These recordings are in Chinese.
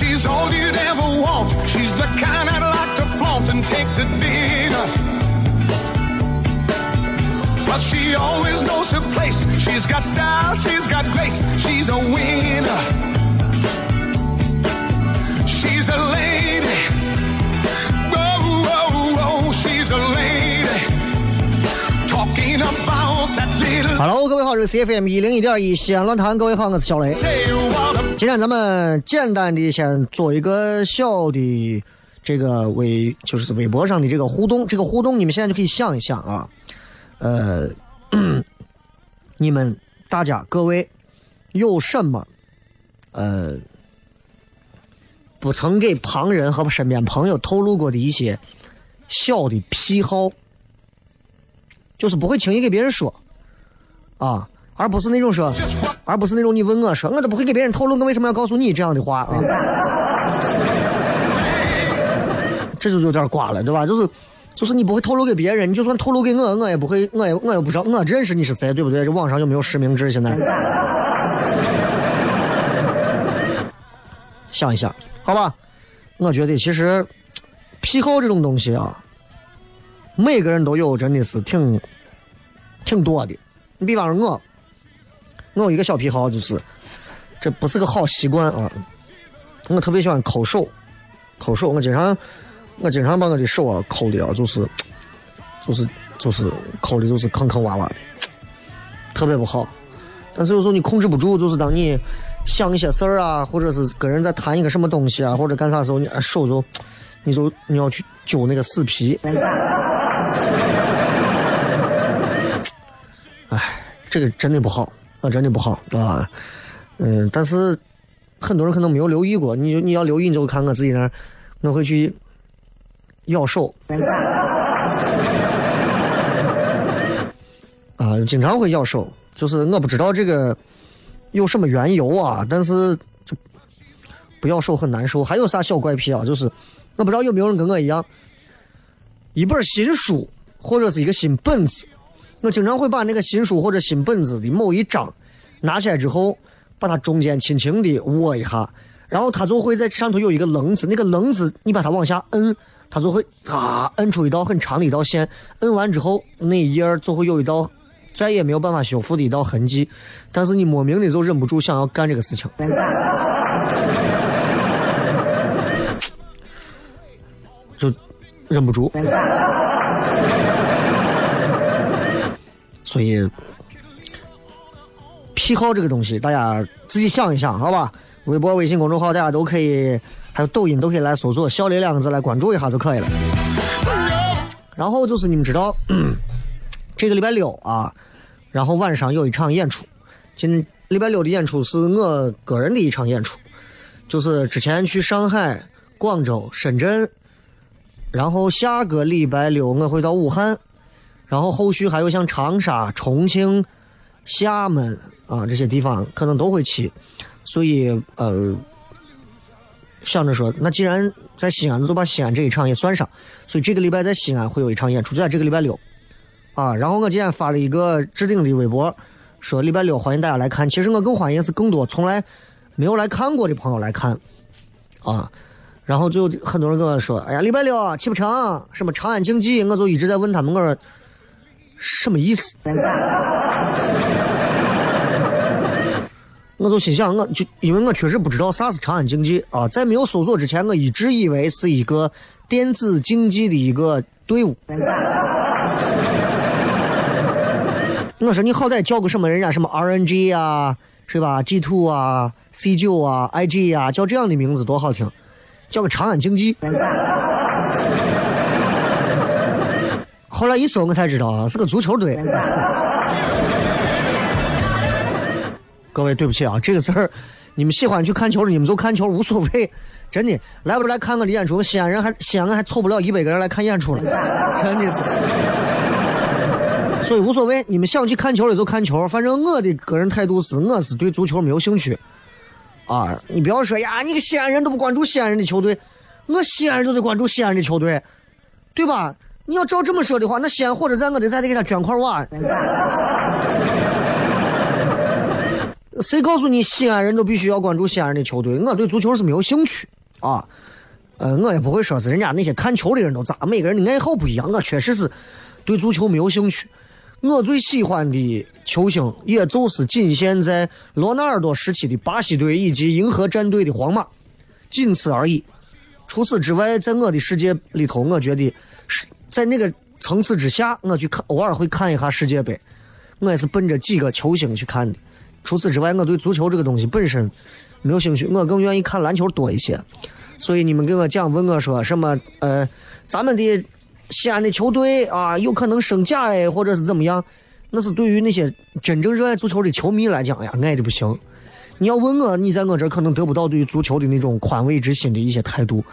she's all you'd ever want. She's the kind I'd like to flaunt and take to dinner. But she always knows her place. She's got style, she's got grace. She's a winner. She's a lady. Whoa, whoa, whoa, she's a lady. Talking about that little. Hello，各位好，这是 CFM 一零一点一西安论坛，各位好，我是小雷。 今天咱们简单的先做一个小的这个微，就是微博上的这个互动。这个互动你们现在就可以想一想啊，呃，你们大家各位有什么呃不曾给旁人和身边朋友透露过的一些小的癖好，就是不会轻易给别人说啊。而不是那种说，而不是那种你问我说，我都不会给别人透露，我为什么要告诉你这样的话啊？这就有点瓜了，对吧？就是，就是你不会透露给别人，你就算透露给我，我也不会，我也我也不知道，我认识你是谁，对不对？这网上有没有实名制？现在想一想，好吧？我觉得其实癖好这种东西啊，每个人都有，真的是挺挺多的。你比方说我。我有一个小癖好，就是这不是个好习惯啊！我特别喜欢抠手，抠手，我经常我经常把我的手啊抠的啊，就是就是就是抠的，就是坑坑洼洼的，特别不好。但是有时候你控制不住，就是当你想一些事儿啊，或者是跟人在谈一个什么东西啊，或者干啥时候，你手就你就你要去揪那个死皮。哎，这个真的不好。啊，真的不好啊，嗯，但是很多人可能没有留意过，你你要留意，你就看我自己那儿，我会去咬手，啊，经常会咬手，就是我不知道这个有什么缘由啊，但是就不咬手很难受。还有啥小怪癖啊？就是我不知道有没有人跟我一样，一本新书或者是一个新本子。我经常会把那个新书或者新本子的某一章拿起来之后，把它中间轻轻的握一下，然后它就会在上头有一个棱子，那个棱子你把它往下摁，它就会啊摁出一道很长的一道线，摁完之后那一页就会有一道再也没有办法修复的一道痕迹，但是你莫名的就忍不住想要干这个事情，就忍不住。所以，癖好这个东西，大家自己想一想，好吧？微博、微信公众号，大家都可以，还有抖音都可以来搜索“小雷”两个字来关注一下就可以了。然后就是你们知道，这个礼拜六啊，然后晚上有一场演出。今礼拜六的演出是我个人的一场演出，就是之前去上海、广州、深圳，然后下个礼拜六我会到武汉。然后后续还有像长沙、重庆、厦门啊这些地方可能都会去，所以呃，想着说，那既然在西安，就把西安这一场也算上。所以这个礼拜在西安会有一场演出，就在这个礼拜六啊。然后我今天发了一个置顶的微博，说礼拜六欢迎大家来看。其实我更欢迎是更多从来没有来看过的朋友来看啊。然后就很多人跟我说：“哎呀，礼拜六去不成？什么长安竞技？”我就一直在问他们，我说什么意思？我就心想，我就因为我确实不知道啥是长安竞技啊，在没有搜索之前，我一直以为是一个电子竞技的一个队伍。我说你好歹叫个什么人家什么 RNG 啊，是吧？G Two 啊，C 九啊，IG 啊，叫这样的名字多好听，叫个长安竞技。后来一搜，我才知道啊，是个足球队。各位，对不起啊，这个事儿，你们喜欢去看球的，你们就看球，无所谓。真的，来不来看我的演出？西安人还西安人还凑不了一百个人来看演出了，真的是。所以无所谓，你们想去看球的就看球。反正我的个人态度是，我是对足球没有兴趣。啊，你不要说呀，你个西安人都不关注西安人的球队，我西安人都得关注西安人的球队，对吧？你要照这么说的话，那西安火车站我得再得给他捐块瓦。谁告诉你西安人都必须要关注西安人的球队？我对足球是没有兴趣啊，呃，我也不会说是人家那些看球的人都咋，每个人的爱好不一样。我确实是对足球没有兴趣。我最喜欢的球星也就是仅限在罗纳尔多时期的巴西队以及银河战队的皇马，仅此而已。除此之外，在我的世界里头，我觉得是在那个层次之下，我去看偶尔会看一下世界杯，我也是奔着几个球星去看的。除此之外，我对足球这个东西本身没有兴趣，我更愿意看篮球多一些。所以你们给我讲，问我说什么？呃，咱们的西安的球队啊，有可能升甲哎，或者是怎么样？那是对于那些真正热爱足球的球迷来讲呀，爱的不行。你要问我，你在我这可能得不到对于足球的那种宽慰之心的一些态度。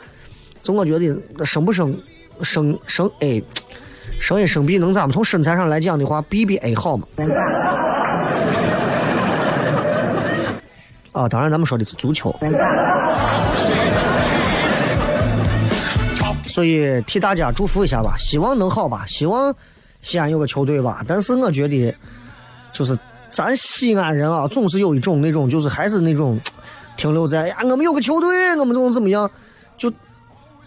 就我觉得升不升，升升 A，升 A 升 B 能咋么？从身材上来讲的话，B 比 A 好嘛？啊，当然咱们说的是足球。所以替大家祝福一下吧，希望能好吧，希望西安有个球队吧。但是我觉得，就是咱西安人啊，总是有一种那种，就是还是那种停留在呀，我们有个球队，我们怎么怎么样，就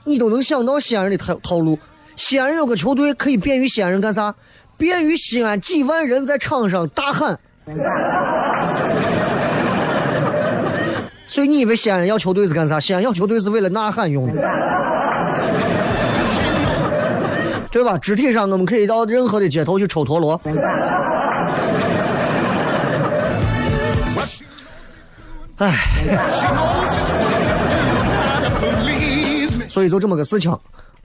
你都能想到西安人的套套路。西安人有个球队，可以便于西安人干啥？便于西安几万人在场上大喊。所以你以为西安人要球队是干啥？西安要球队是为了呐喊用的。对吧？肢体上我们可以到任何的街头去抽陀螺。唉，所以就这么个事情。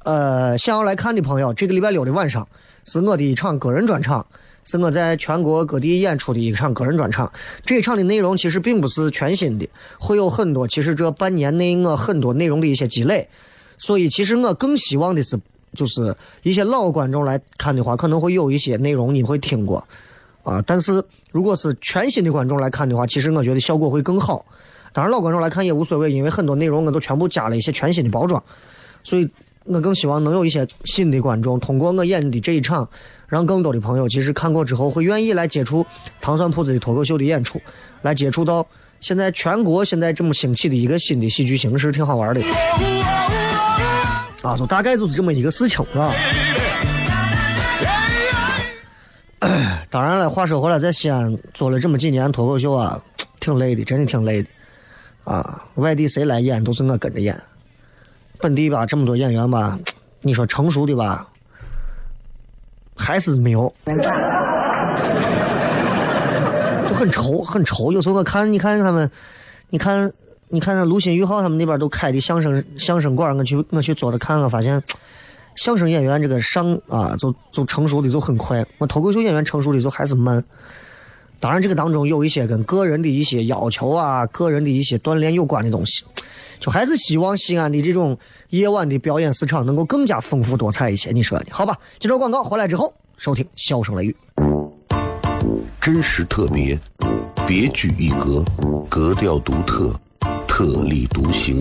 呃，想要来看的朋友，这个礼拜六的晚上是我的一场个人专场，是我在全国各地演出的一场个人专场。这一场的内容其实并不是全新的，会有很多。其实这半年内我很多内容的一些积累，所以其实我更希望的是。就是一些老观众来看的话，可能会有一些内容你会听过，啊，但是如果是全新的观众来看的话，其实我觉得效果会更好。当然老观众来看也无所谓，因为很多内容我都全部加了一些全新的包装，所以我更希望能有一些新的观众通过我演的这一场，让更多的朋友其实看过之后会愿意来接触糖蒜铺子的脱口秀的演出，来接触到现在全国现在这么兴起的一个新的喜剧形式，挺好玩的。啊，就大概就是这么一个事情，是吧？当然了，话说回来，在西安做了这么几年脱口秀啊，挺累的，真的挺累的。啊，外地谁来演都是我跟着演，本地吧这么多演员吧，你说成熟的吧，还是没有，就很愁，很愁。有时候我看，你看他们，你看。你看那卢鑫宇浩他们那边都开的相声相声馆，我去我去坐着看，我发现相声演员这个上啊，就就成熟的就很快，我脱口秀演员成熟的就还是慢。当然，这个当中有一些跟个人的一些要求啊，个人的一些锻炼有关的东西，就还是希望西安的这种夜晚的表演市场能够更加丰富多彩一些。你说的好吧？接着广告回来之后，收听笑声雷雨。真实特别，别具一格，格调独特，特立独行，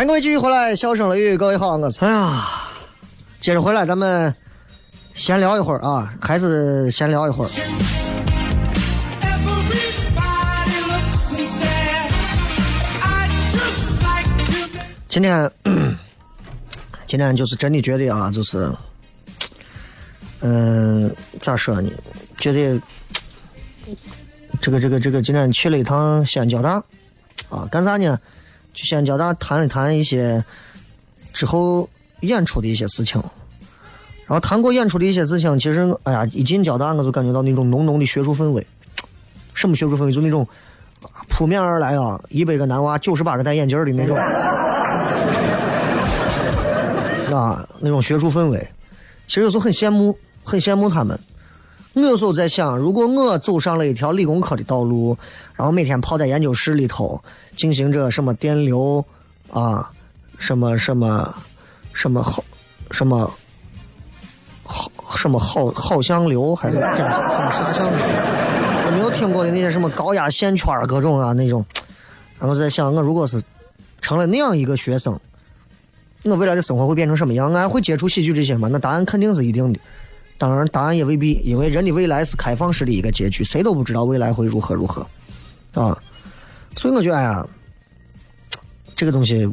欢迎各位继续回来，笑声雷雨，各位好，我是哎呀，接着回来，咱们闲聊一会儿啊，还是闲聊一会儿。今天，今天就是真的觉得啊，就是，嗯、咋说呢？觉得这个这个这个，今天去了一趟西安交大，啊，干啥呢？去西安交大谈一谈一些之后演出的一些事情。然后谈过演出的一些事情，其实哎呀，一进交大我就感觉到那种浓浓的学术氛围。什么学术氛围？就那种扑面而来啊，一百个男娃，九十八个戴眼镜的那种。啊，那种学术氛围，其实有时候很羡慕，很羡慕他们。我有时候在想，如果我走上了一条理工科的道路，然后每天泡在研究室里头，进行着什么电流啊，什么什么什么好什么好什么好好像流，还是这样什么啥像流？我没有听过的那些什么高压线圈各种啊那种。然后在想，我如果是成了那样一个学生，我未来的生活会变成什么样？俺还会接触喜剧这些吗？那答案肯定是一定的。当然，答案也未必，因为人的未来是开放式的一个结局，谁都不知道未来会如何如何，啊。所以我觉得，哎呀，这个东西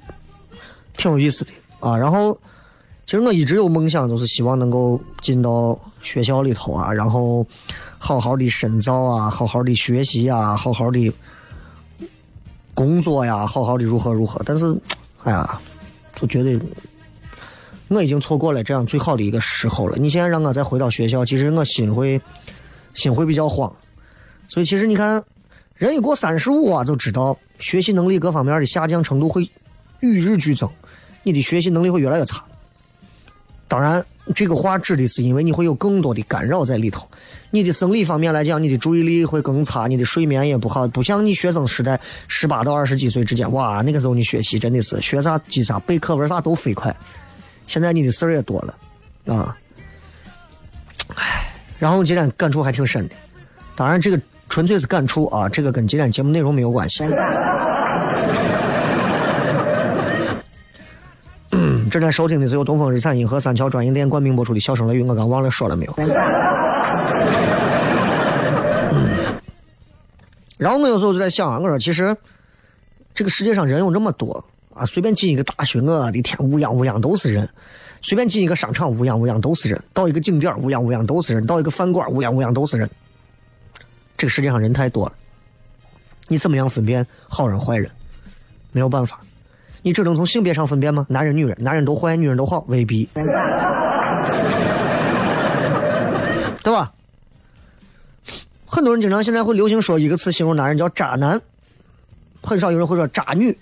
挺有意思的啊。然后，其实我一直有梦想，就是希望能够进到学校里头啊，然后好好的深造啊，好好的学习啊，好好的工作呀，好好的如何如何。但是，哎呀，就觉得我已经错过了这样最好的一个时候了。你现在让我再回到学校，其实我心会心会比较慌。所以，其实你看，人一过三十五啊，就知道学习能力各方面的下降程度会与日俱增，你的学习能力会越来越差。当然，这个话指的是因为你会有更多的干扰在里头。你的生理方面来讲，你的注意力会更差，你的睡眠也不好，不像你学生时代十八到二十几岁之间，哇，那个时候你学习真的是学啥记啥，背课文啥都飞快。现在你的事儿也多了，啊，唉，然后今天感触还挺深的。当然，这个纯粹是感触啊，这个跟今天节目内容没有关系。嗯，正在收听的是由东风日产银河三桥专营店冠名播出的《笑声雷雨》，我刚忘了说了没有？嗯，然后我有时候就在想啊，我说其实这个世界上人有这么多啊，随便进一个大学，我的天，乌泱乌泱都是人；随便进一个商场，乌泱乌泱都是人；到一个景点，乌泱乌泱都是人；到一个饭馆，乌泱乌泱都是人。这个世界上人太多了，你怎么样分辨好人坏人？没有办法，你只能从性别上分辨吗？男人、女人，男人都坏，女人都好，未必，对吧？很多人经常现在会流行说一个词形容男人叫渣男，很少有人会说渣女。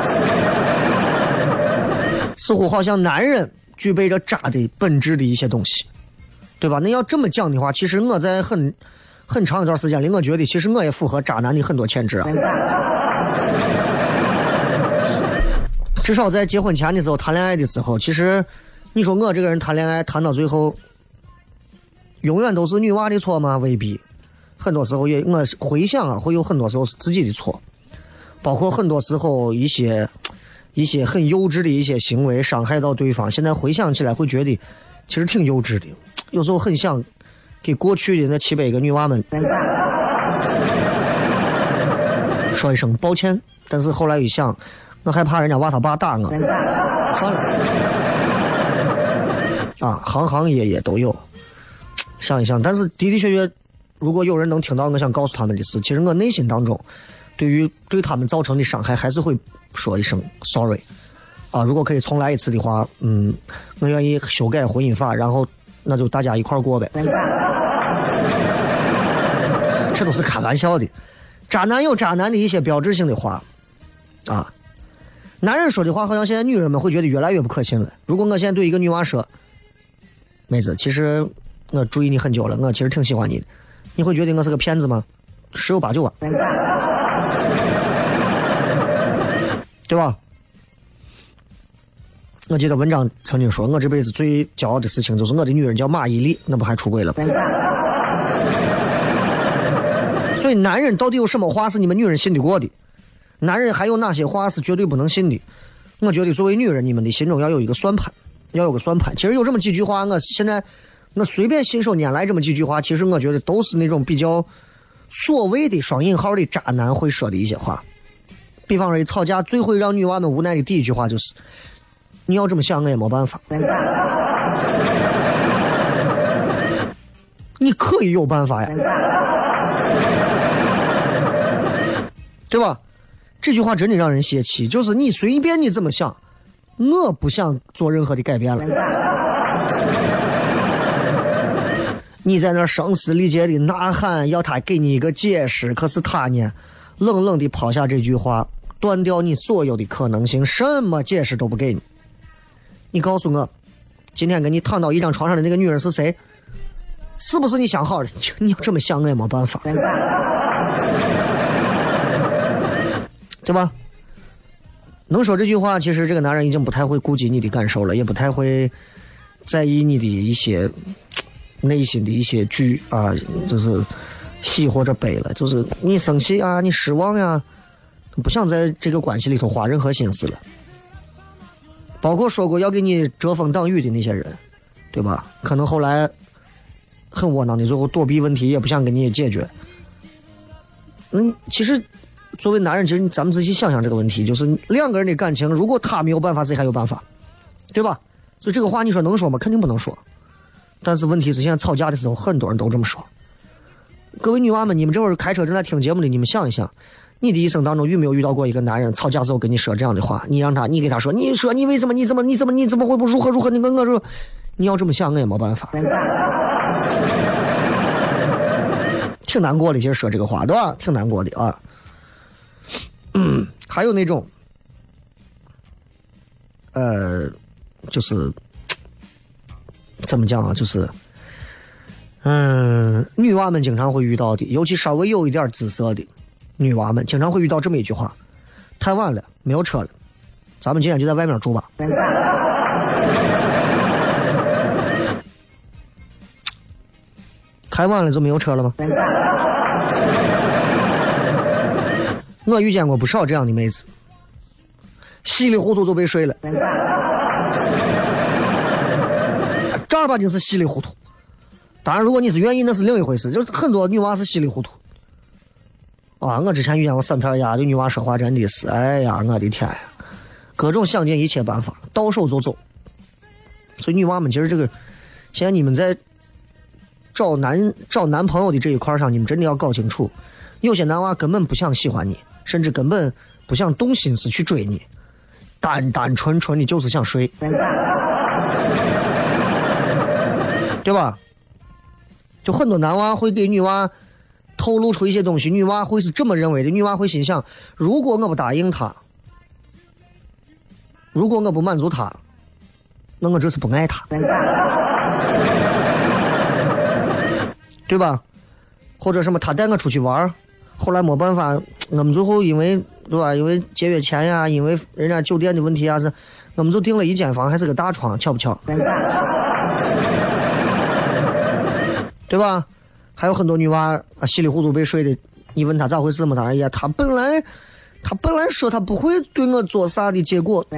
似乎好像男人具备着渣的本质的一些东西，对吧？那要这么讲的话，其实我在很很长一段时间里，我觉得其实我也符合渣男的很多潜质啊。至少在结婚前的时候谈恋爱的时候，其实你说我这个人谈恋爱谈到最后，永远都是女娃的错吗？未必，很多时候也我回想啊，会有很多时候是自己的错，包括很多时候一些一些很幼稚的一些行为伤害到对方。现在回想起来会觉得其实挺幼稚的，有时候很想给过去的那七百个女娃们说一声抱歉，但是后来一想。我害怕人家娃他爸打我，算了，啊，行行业业都有，想一想，但是的的确确，如果有人能听到我想告诉他们的事，其实我内心当中，对于对他们造成的伤害，还是会说一声 sorry，啊，如果可以重来一次的话，嗯，我愿意修改婚姻法，然后那就大家一块过呗，这都是开玩笑的，渣男有渣男的一些标志性的话，啊。男人说的话，好像现在女人们会觉得越来越不可信了。如果我现在对一个女娃说：“妹子，其实我注意你很久了，我其实挺喜欢你的。”你会觉得我是个骗子吗？十有八九啊，对吧？我记得文章曾经说，我这辈子最骄傲的事情就是我的女人叫马伊琍，那不还出轨了？所以，男人到底有什么话是你们女人信得过的？男人还有哪些话是绝对不能信的？我觉得作为女人，你们的心中要有一个算盘，要有个算盘。其实有这么几句话，我现在我随便信手拈来这么几句话，其实我觉得都是那种比较所谓的双引号的渣男会说的一些话。比方说，一吵架最会让女娃们无奈的第一句话就是：“你要这么想，我也没办法。”你可以有办法呀，对吧？这句话真的让人泄气，就是你随便你怎么想，我不想做任何的改变了。你在那声嘶力竭的呐喊，要他给你一个解释，可是他呢，冷冷的抛下这句话，断掉你所有的可能性，什么解释都不给你。你告诉我，今天跟你躺到一张床上的那个女人是谁？是不是你想好的？你要这么想，我也没办法。对吧？能说这句话，其实这个男人已经不太会顾及你的感受了，也不太会在意你的一些内心的一些惧啊，就是喜或者悲了。就是你生气啊，你失望呀，不想在这个关系里头花任何心思了。包括说过要给你遮风挡雨的那些人，对吧？可能后来很窝囊的，最后躲避问题，也不想跟你解决。嗯，其实。作为男人，其实咱们仔细想想这个问题，就是两个人的感情，如果他没有办法，谁还有办法，对吧？所以这个话你说能说吗？肯定不能说。但是问题是，现在吵架的时候，很多人都这么说。各位女娃们，你们这会儿开车正在听节目的，你们想一想，你的一生当中有没有遇到过一个男人吵架时候跟你说这样的话？你让他，你给他说，你说你为什么？你怎么？你怎么？你怎么会不如何如何？你跟我说，你要这么想，我也没办法。挺难过的，其实说这个话，对吧？挺难过的啊。嗯，还有那种，呃，就是怎么讲啊？就是，嗯，女娃们经常会遇到的，尤其稍微有一点姿色的女娃们，经常会遇到这么一句话：太晚了，没有车了，咱们今天就在外面住吧。太晚了就没有车了吗？我遇见过不少这样的妹子，稀里糊涂就被睡了，正儿八经是稀里糊涂。当然，如果你是愿意，那是另一回事。就很多女娃是稀里糊涂。啊，我之前遇见过三片丫，对女娃说话真的是，哎呀，我的天呀，各种想尽一切办法，到手就走。所以女娃们，其实这个，现在你们在找男找男朋友的这一块上，你们真的要搞清楚，有些男娃根本不想喜欢你。甚至根本不想动心思去追你，单单纯纯的就是想睡，对吧？就很多男娃会给女娃透露出一些东西，女娃会是这么认为的，女娃会心想：如果我不答应他，如果我不满足他，那我这是不爱他，对吧？或者什么他带我出去玩儿后来没办法，我们最后因为对吧？因为节约钱呀，因为人家酒店的问题啊，是我们就订了一间房，还是个大床，巧不巧？对吧？还有很多女娃啊，稀里糊涂被睡的，你问她咋回事嘛？她哎呀，她本来她本来说她不会对我做啥的，结果，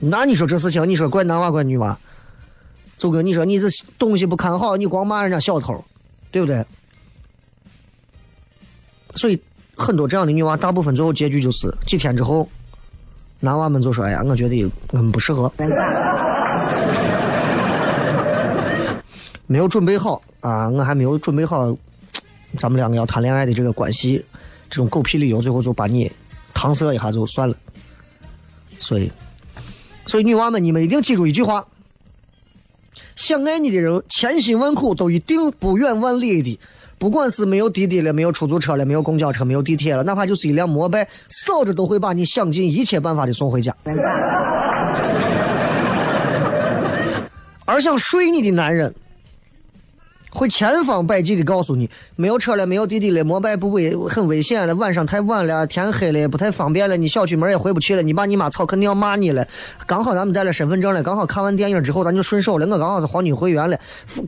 那你说这事情，你说怪男娃怪女娃？就跟你说，你这东西不看好，你光骂人家小偷，对不对？所以很多这样的女娃，大部分最后结局就是几天之后，男娃们就说：“哎呀，我觉得我们不适合，没有准备好啊，我还没有准备好，咱们两个要谈恋爱的这个关系，这种狗屁理由，最后就把你搪塞一下就算了。所以，所以女娃们，你们一定记住一句话。”想爱你的人，千辛万苦都一定不远万里的，不管是没有滴滴了，没有出租车了，没有公交车，没有地铁了，哪怕就是一辆摩拜，嫂子都会把你想尽一切办法的送回家。而想睡你的男人。会千方百计的告诉你，没有车了，没有滴滴了，摩拜不危很危险了，晚上太晚了，天黑了，不太方便了，你小区门也回不去了，你爸你妈操肯定要骂你了。刚好咱们带了身份证了，刚好看完电影之后咱就顺手了，我刚好是黄金会员了，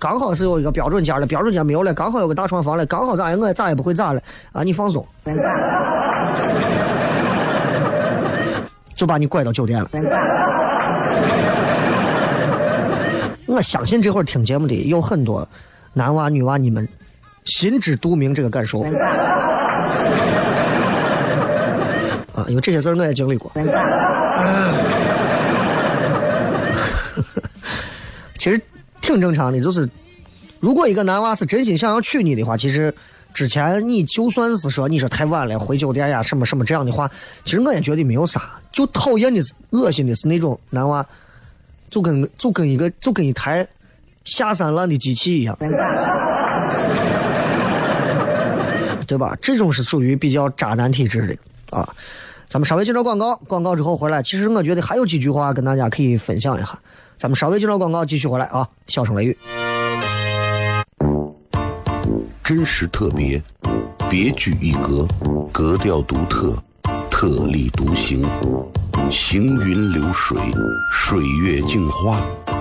刚好是有一个标准间了，标准间没有了，刚好有个大床房了，刚好咋样我也咋也不会咋了啊，你放松，就把你拐到酒店了。我相信这会儿听节目的有很多。男娃女娃，你们心知肚明这个感受 啊！因为这些事儿我也经历过。其实挺正常的，就是如果一个男娃是真心想要娶你的话，其实之前你就算是说你说太晚了回酒店呀什么什么这样的话，其实我也觉得没有啥。就讨厌的是、恶心的是那种男娃，就跟就跟一个就跟一台。下三滥的机器一样，对吧？这种是属于比较渣男体质的啊。咱们稍微进到广告，广告之后回来，其实我觉得还有几句话跟大家可以分享一下。咱们稍微进到广告，继续回来啊。笑声雷雨，真实特别，别具一格，格调独特，特立独行，行云流水，水月镜花。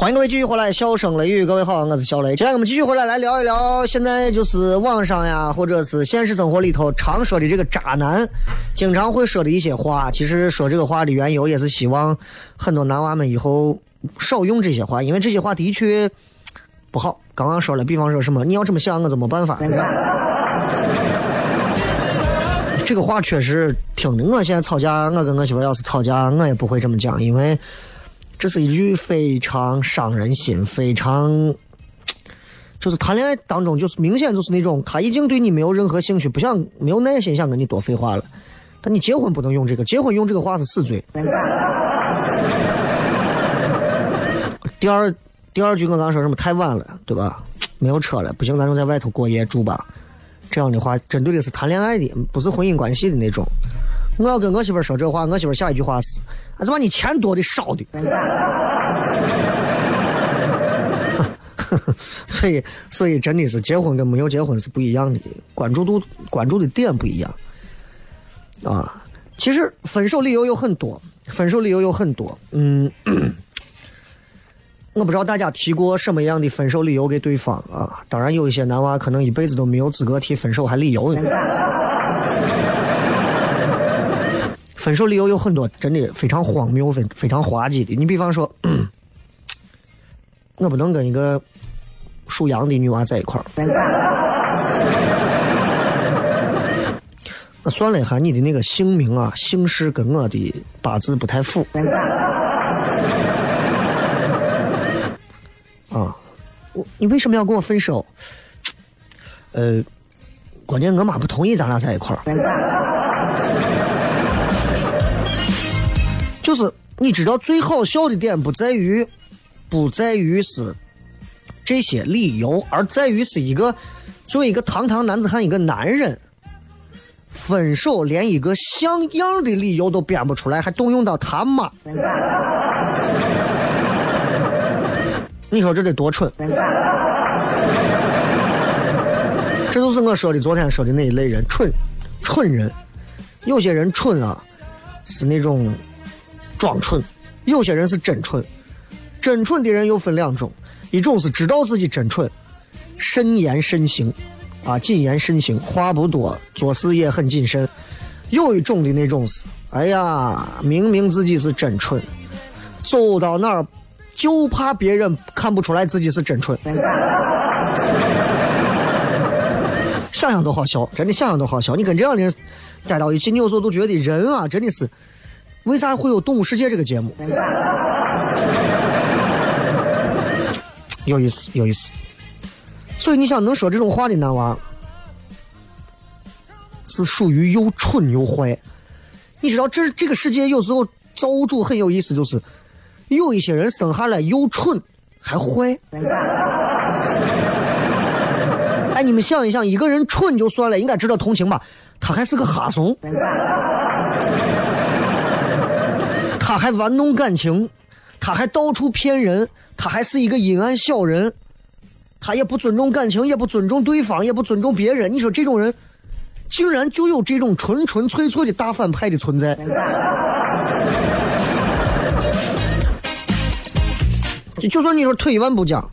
欢迎各位继续回来，笑声雷雨，各位好，我是小雷。今天我们继续回来来聊一聊，现在就是网上呀，或者是现实生活里头常说的这个渣男，经常会说的一些话。其实说这个话的缘由，也是希望很多男娃们以后少用这些话，因为这些话的确不好。刚刚说了，比方说什么，你要这么想，我就没办法。这个话确实听的。我现在吵架，我跟我媳妇要是吵架，我也不会这么讲，因为这是一句非常伤人心，非常就是谈恋爱当中，就是明显就是那种他已经对你没有任何兴趣，不想没有耐心想跟你多废话了。但你结婚不能用这个，结婚用这个话是死罪。第二第二句我刚说什么太晚了，对吧？没有车了，不行，咱就在外头过夜住吧。这样的话，针对的是谈恋爱的，不是婚姻关系的那种。我要跟我媳妇说这话，我媳妇下一句话是：“啊，怎么你钱多的少的？” 所以，所以真的是结婚跟没有结婚是不一样的，关注度、关注的点不一样。啊，其实分手理由有很多，分手理由有很多。嗯，我不知道大家提过什么样的分手理由给对方啊。当然，有一些男娃可能一辈子都没有资格提分手还理由呢。分手理由有很多，真的非常荒谬、非非常滑稽的。你比方说，我不能跟一个属羊的女娃在一块儿。那算了一下，你的那个姓名啊、姓氏跟我的八字不太符。啊，我你为什么要跟我分手？呃，关键我妈不同意咱俩在一块儿。就是你知道最好笑的点不在于，不在于是这些理由，而在于是一个作为一个堂堂男子汉，一个男人。分手连一个像样的理由都编不出来，还动用到他妈？你说这得多蠢？这就是我说的昨天说的那一类人，蠢，蠢人。有些人蠢啊，是那种装蠢；有些人是真蠢。真蠢的人又分两种，一种是知道自己真蠢，慎言慎行。啊，谨言慎行，话不多，做事也很谨慎。有一种的那种是，哎呀，明明自己是真蠢，走到哪儿就怕别人看不出来自己是真蠢。想想都好笑，真的想想都好笑。你跟这样的人待到一起，你有时候都觉得人啊，真的是，为啥会有《动物世界》这个节目？有意思，有意思。所以你想能说这种话的男娃，是属于又蠢又坏。你知道这这个世界有时候造物主很有意思，就是有一些人生下来又蠢还坏。哎，你们想一想，一个人蠢就算了，应该值得同情吧？他还是个哈怂，他还玩弄感情，他还到处骗人，他还是一个阴暗小人。他也不尊重感情，也不尊重对方，也不尊重别人。你说这种人，竟然就有这种纯纯粹粹的大反派的存在？就算你说退一万步讲，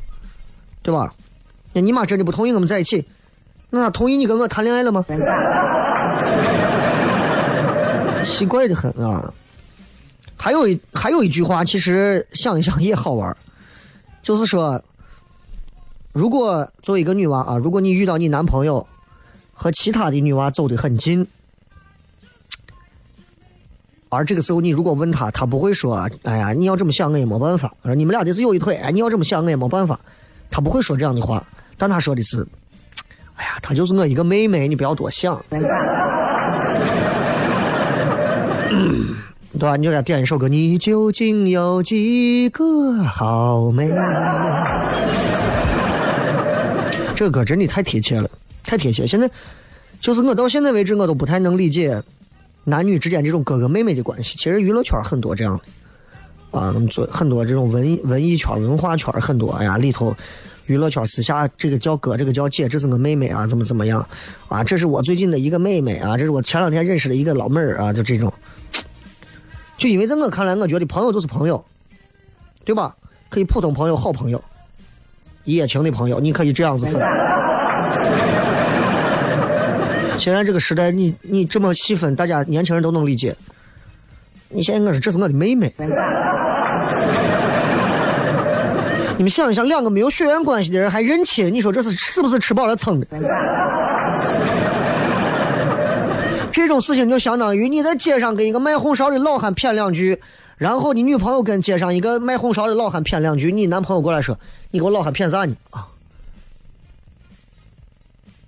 对吧？那你妈真的不同意我们在一起，那他同意你跟我谈恋爱了吗？奇怪的很啊！还有一还有一句话，其实想一想也好玩，就是说。如果作为一个女娃啊，如果你遇到你男朋友和其他的女娃走得很近，而这个时候你如果问他，他不会说：“哎呀，你要这么想我也没办法。”你们俩的是有一腿，哎，你要这么想我也没办法。他不会说这样的话，但他说的是：“哎呀，她就是我一个妹妹，你不要多想。”对吧？你就给他点一首歌：“你究竟有几个好妹？”这个歌真的。太贴切了，太贴切。现在就是我到现在为止，我都不太能理解男女之间这种哥哥妹妹的。关系。其实娱乐圈很多这样的。啊，做很多这种文艺文艺圈、文化圈很多。哎呀，里头娱乐圈私下这个叫哥，这个叫姐，这是我妹妹啊，怎么怎么样啊？这是我最近的。一个妹妹啊，这是我前两天认识的。一个老妹儿啊，就这种。就因为在我看来，我觉得朋友就是朋友，对吧？可以普通朋友、好朋友。一夜情的朋友，你可以这样子分。现在这个时代，你你这么细分，大家年轻人都能理解。你现在我说这是我的妹妹。你们想一想，两个没有血缘关系的人还认亲，你说这是是不是吃饱了撑的？这种事情就相当于你在街上跟一个卖红烧的老汉谝两句，然后你女朋友跟街上一个卖红烧的老汉谝两句，你男朋友过来说：“你给我老汉谝啥呢？”啊，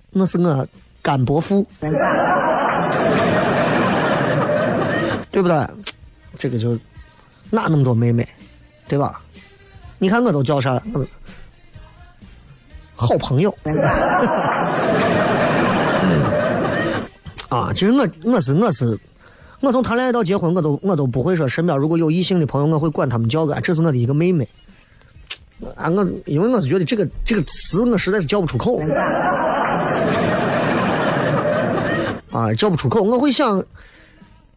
那是我干伯父，对不对？这个就哪那么多妹妹，对吧？你看我都叫啥？好朋友。啊，其实我我是我是，我从谈恋爱到结婚，我都我都不会说身边如果有异性的朋友，我会管他们叫个，这是我的一个妹妹。啊，我因为我是觉得这个这个词我实在是叫不出口。啊，叫不出口，我会想，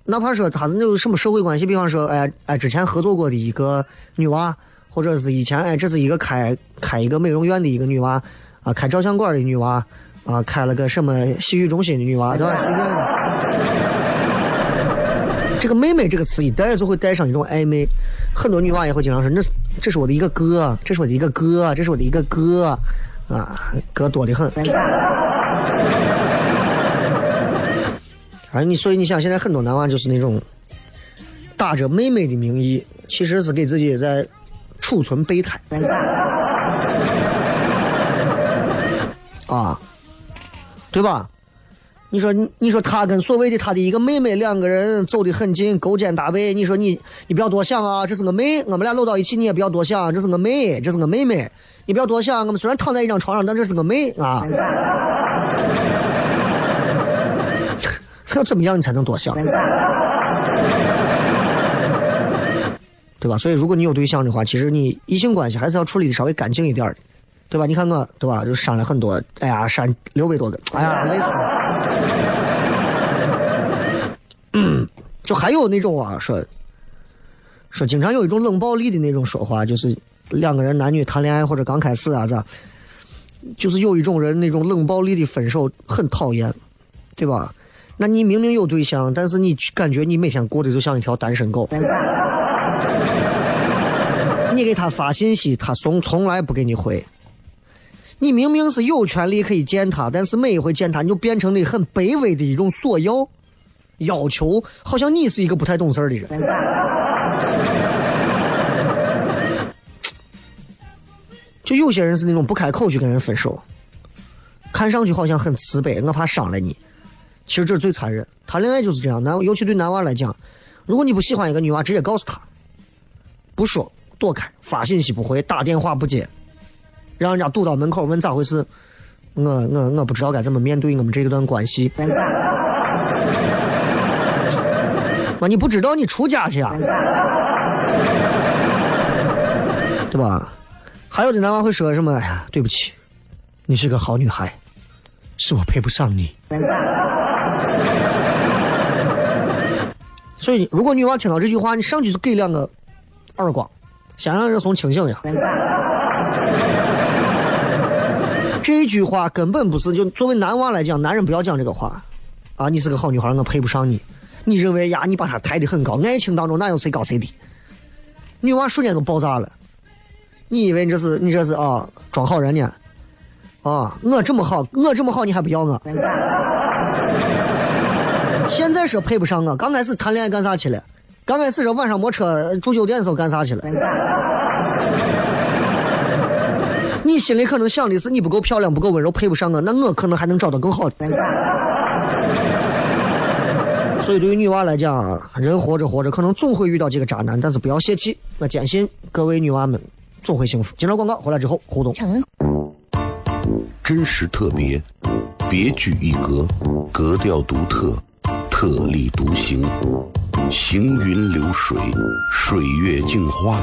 哪怕说他是那种什么社会关系，比方说，哎哎，之前合作过的一个女娃，或者是以前哎，这是一个开开一个美容院的一个女娃，啊，开照相馆的女娃。啊，开了个什么洗浴中心的女娃，对吧？这个“妹妹”这个词一带就会带上一种暧昧，很多女娃也会经常说：“那这是我的一个哥，这是我的一个哥，这是我的一个哥，啊，哥多的很。”啊，你所以你想，现在很多男娃就是那种打着妹妹的名义，其实是给自己在储存备胎。对吧？你说你你说他跟所谓的他的一个妹妹两个人走得很近，勾肩搭背。你说你你不要多想啊，这是个妹，我们俩搂到一起，你也不要多想，这是个妹，这是个妹妹。你不要多想，我们虽然躺在一张床上，但这是个妹啊。要怎么样你才能多想？对吧？所以如果你有对象的话，其实你异性关系还是要处理的稍微干净一点的。对吧？你看我，对吧？就删了很多，哎呀，删六百多个，哎呀，累死了。就还有那种啊，说说经常有一种冷暴力的那种说话，就是两个人男女谈恋爱或者刚开始啊，咋？就是有一种人那种冷暴力的分手很讨厌，对吧？那你明明有对象，但是你感觉你每天过得就像一条单身狗。你给他发信息，他从从来不给你回。你明明是有权利可以见他，但是每一回见他，你就变成了很卑微的一种索要、要求，好像你是一个不太懂事儿的人。就有些人是那种不开口去跟人分手，看上去好像很慈悲，我怕伤了你，其实这是最残忍。谈恋爱就是这样，男尤其对男娃来讲，如果你不喜欢一个女娃，直接告诉她，不说，躲开，发信息不回，打电话不接。让人家堵到门口问咋回事，我我我不知道该怎么面对我们这一段关系。那你不知道你出家去啊？对吧？还有的男娃会说什么？哎呀，对不起，你是个好女孩，是我配不上你。所以，如果女娃听到这句话，你上去就给两个耳光，先让人怂清醒一下。这句话根本不是，就作为男娃来讲，男人不要讲这个话，啊，你是个好女孩，我配不上你。你认为呀，你把她抬得很高，爱情当中哪有谁高谁低？女娃瞬间都爆炸了。你以为你这是你这是啊装好人呢？啊，我这么好，我这么好，你还不要我？现在说配不上我，刚开始谈恋爱干啥去了？刚开始说晚上没车住酒店的时候干啥去了？你心里可能想的是你不够漂亮，不够温柔，配不上我，那我可能还能找到更好的。所以对于女娃来讲，人活着活着，可能总会遇到几个渣男，但是不要泄气。我坚信各位女娃们总会幸福。接着广告回来之后互动。真实特别，别具一格，格调独特，特立独行，行云流水，水月镜花，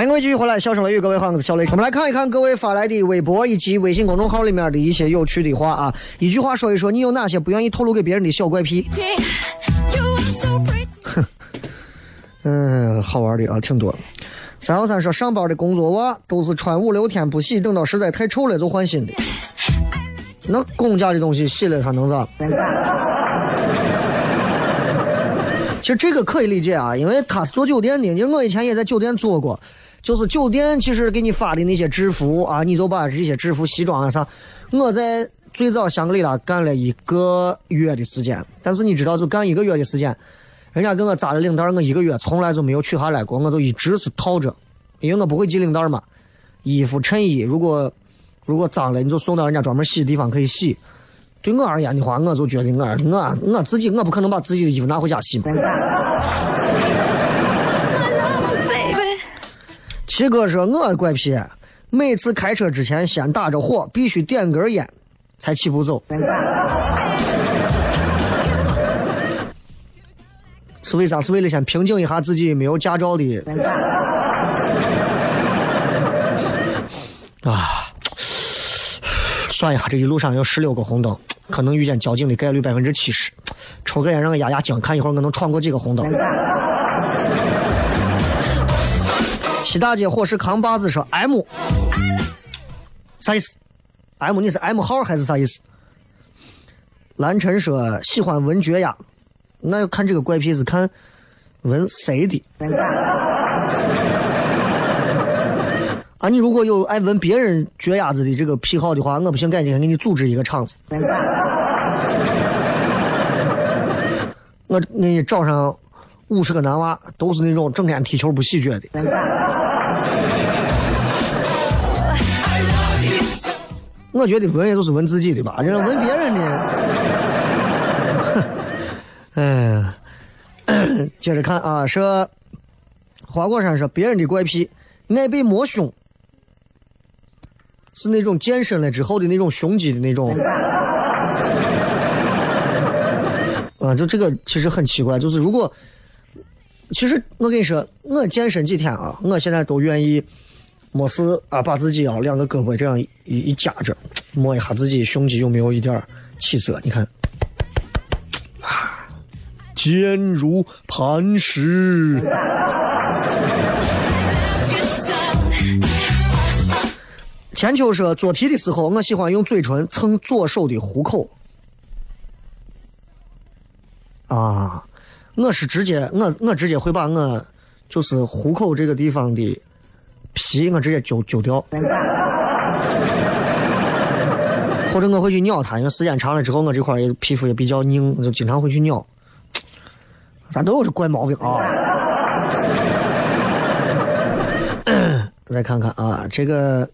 欢迎各位继续回来，笑声雷雨，各位好，我是小雷。我们来看一看各位发来的微博以及微信公众号里面的一些有趣的话啊，一句话说一说，你有哪些不愿意透露给别人的小怪癖. 嗯，好玩的啊，挺多。三幺三说，上班的工作袜都是穿五六天不洗，等到实在太臭了就换新的。那公家的东西洗了它能咋？其实这个可以理解啊，因为他是做酒店的，因为我以前也在酒店做过，就是酒店其实给你发的那些制服啊，你就把这些制服、西装啊啥，我在最早香格里拉干了一个月的时间，但是你知道，就干一个月的时间，人家给我扎的领带，我一个月从来就没有取下来过，我就一直是套着，因为我不会系领带嘛。衣服、衬衣如果如果脏了，你就送到人家专门洗的地方可以洗。对我而言的话，我就觉得我我我自己我不可能把自己的衣服拿回家洗嘛。七哥说，我怪癖，每次开车之前先打着火，必须点根烟，才起步走。是为啥？是为了先平静一下自己没有驾照的啊。算一下，这一路上有十六个红灯，可能遇见交警的概率百分之七十。抽根烟让我压压惊，看一会儿我能闯过几个红灯。西大街火石扛把子说 M，啥意思？M 你是 M 号还是啥意思？蓝晨说喜欢闻脚丫，那要看这个怪癖是看闻谁的。啊，你如果有爱闻别人脚丫子的这个癖好的话，我不行，赶紧给你组织一个场子。我给你找上五十个男娃，都是那种整天踢球不洗脚的。我觉得闻也就是闻自己的吧，这闻别人的，哎，接着看啊，说花果山说别人的怪癖，爱被摸胸，是那种健身了之后的那种胸肌的那种。啊，就这个其实很奇怪，就是如果，其实我跟你说，我健身几天啊，我现在都愿意，没事啊，把自己啊两个胳膊这样一一夹着，摸一下自己胸肌有没有一点儿起色，你看，啊，坚如磐石。千秋说，做题的时候，我喜欢用嘴唇蹭左手的虎口。啊，我是直接我我直接会把我就是虎口这个地方的皮我直接揪揪掉，或者我会去咬它，因为时间长了之后我这块也皮肤也比较硬，就经常会去咬。咱都有这怪毛病啊！再看看啊，这个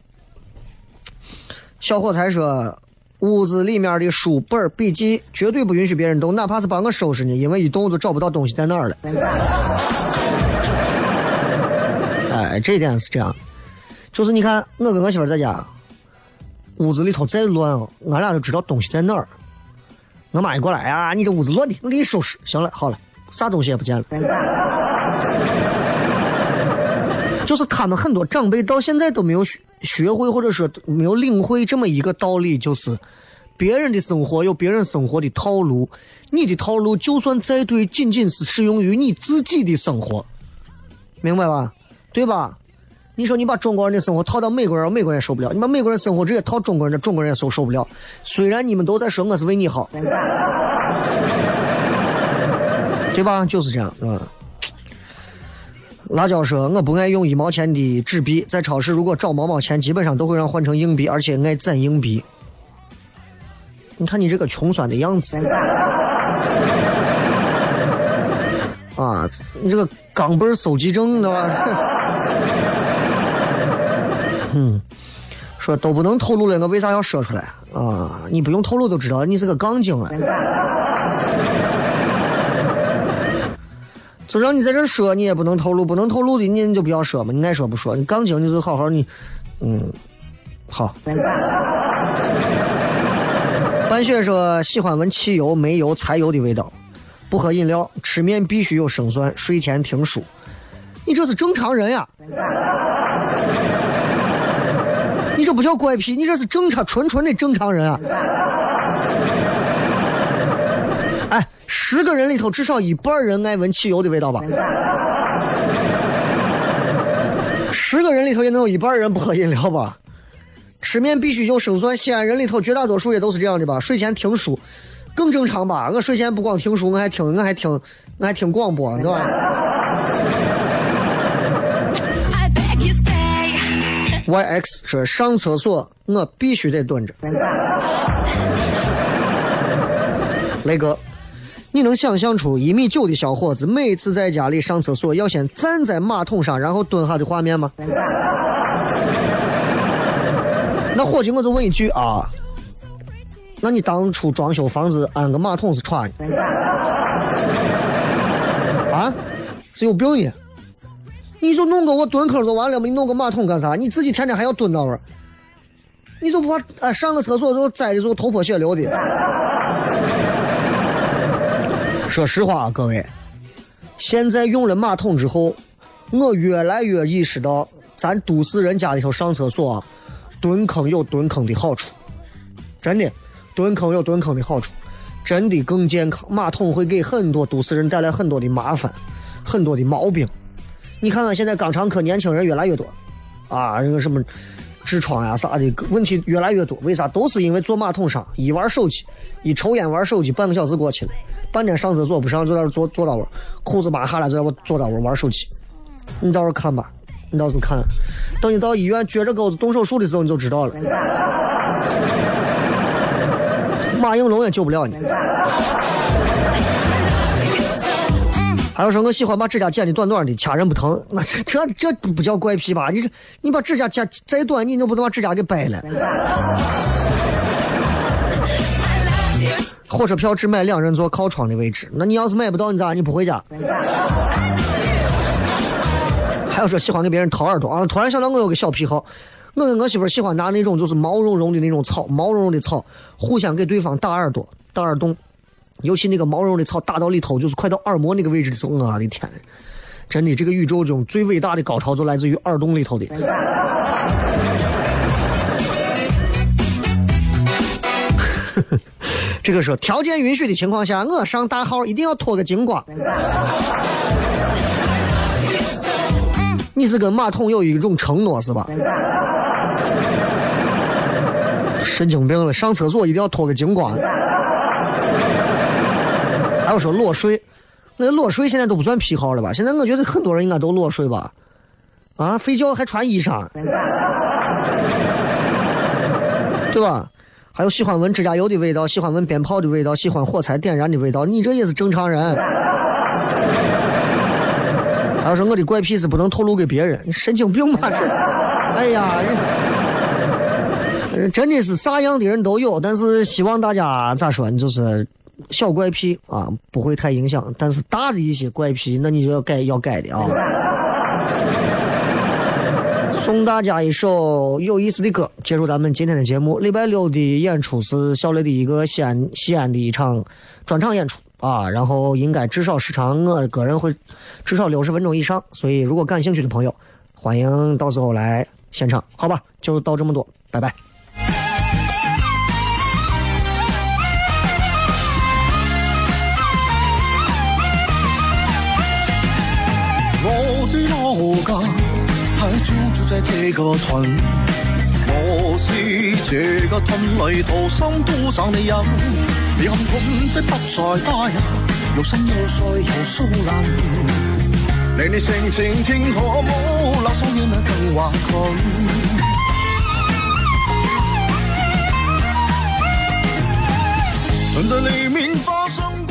小伙才说。屋子里面的书本、笔记绝对不允许别人动，哪怕是帮我收拾呢，因为一动就找不到东西在哪儿了。哎，这一点是这样，就是你看，我跟我媳妇在家，屋子里头再乱哦，俺俩都知道东西在哪儿。我妈一过来啊，你这屋子乱的，我给你收拾。行了，好了，啥东西也不见了。就是他们很多长辈到现在都没有学学会，或者说没有领会这么一个道理，就是别人的生活有别人生活的套路，你的套路就算再对，仅仅是适用于你自己的生活。明白吧？对吧？你说你把中国人的生活套到美国人，美国人也受不了；你把美国人生活直接套中国人，这中国人也受受不了。虽然你们都在说我是为你好，对吧？就是这样，啊。辣椒说：“我不爱用一毛钱的纸币，在超市如果找毛毛钱，基本上都会让换成硬币，而且爱攒硬币。你看你这个穷酸的样子，啊，你这个钢镚儿搜集症，对吧？嗯，说都不能透露了，我为啥要说出来啊？你不用透露都知道，你是个杠精了。”就让你在这说，你也不能透露，不能透露的你就不要说嘛，你爱说不说，你杠精你就好好你，嗯，好。半雪说喜欢闻汽油、煤油、柴油的味道，不喝饮料，吃面必须有生蒜，睡前听书。你这是正常人呀，你这不叫怪癖，你这是正常纯纯的正常人啊。哎，十个人里头至少一半人爱闻汽油的味道吧？十个人里头也能有一半人不喝饮料吧？吃面必须有生蒜，西安人里头绝大多数也都是这样的吧？睡前听书更正常吧？我睡前不光听书，我还听，我还听，我还听广播，对吧 stay. YX 说上厕所我必须得蹲着。雷哥，你能想象出一米九的小伙子每次在家里上厕所要先站在马桶上，然后蹲下的画面吗？那伙计，我就问一句啊，那你当初装修房子安个马桶是歘呢？啊，是有病呢？你就弄个我蹲坑就完了吗？你弄个马桶干啥？你自己天天还要蹲那玩儿，你就不怕哎上个厕所之后栽的时候头破血流的？说实话啊，各位，现在用了马桶之后，我越来越意识到，咱都市人家里头上厕所，蹲坑有蹲坑的好处，真的，蹲坑有蹲坑的好处，真的更健康。马桶会给很多都市人带来很多的麻烦，很多的毛病。你看看现在肛肠科年轻人越来越多，啊，这个什么痔疮呀啥的问题越来越多，为啥？都是因为坐马桶上一玩手机，一抽烟玩手机，半个小时过去了，半天上厕所不上，就在那坐坐到会儿，裤子扒下来，在这坐到会儿玩手机。你到时候看吧，你到时候看，等你到医院撅着钩子动手术的时候，你就知道了。马应龙也救不了你。还有说我喜欢把指甲剪的短短的，掐人不疼，那这这这不叫怪癖吧？你这你把指甲剪再短，你能不能把指甲给掰了？火车票只买两人座靠窗的位置，那你要是买不到，你咋？你不回家？还有说喜欢给别人掏耳朵啊！突然想到我有个小癖好，我跟我媳妇喜欢拿那种就是毛茸茸的那种草，毛茸茸的草，互相给对方打耳朵、打耳洞。尤其那个毛茸茸的草打到里头，就是快到耳膜那个位置的时候，我的天！真的，这个宇宙中最伟大的高潮就来自于耳洞里头的。这个说条件允许的情况下，我上大号一定要脱个精光。你是跟马桶有一种承诺是吧？神经病了，上厕所一定要脱个精光。还有说裸睡，那裸睡现在都不算癖好了吧？现在我觉得很多人应该都裸睡吧？啊，睡觉还穿衣裳，对吧？还有喜欢闻指甲油的味道，喜欢闻鞭炮的味道，喜欢火柴点燃的味道，你这也是正常人。还有说我的怪癖是不能透露给别人，你神经病吧？这，哎呀，呃真的是啥样的人都有，但是希望大家咋说呢？就是小怪癖啊，不会太影响，但是大的一些怪癖，那你就要改要改的啊。送大家一首有意思的歌，结束咱们今天的节目。礼拜六的演出是小雷的一个西安西安的一场专场演出啊，然后应该至少时长，我个人会至少六十分钟以上，所以如果感兴趣的朋友，欢迎到时候来现场，好吧？就到这么多，拜拜。在这个屯，我是这个屯里土生土长的人。你看屯即不再打人，又新又帅又酥烂。你你性情听可冇，留守烟啊更华群。屯在里面发生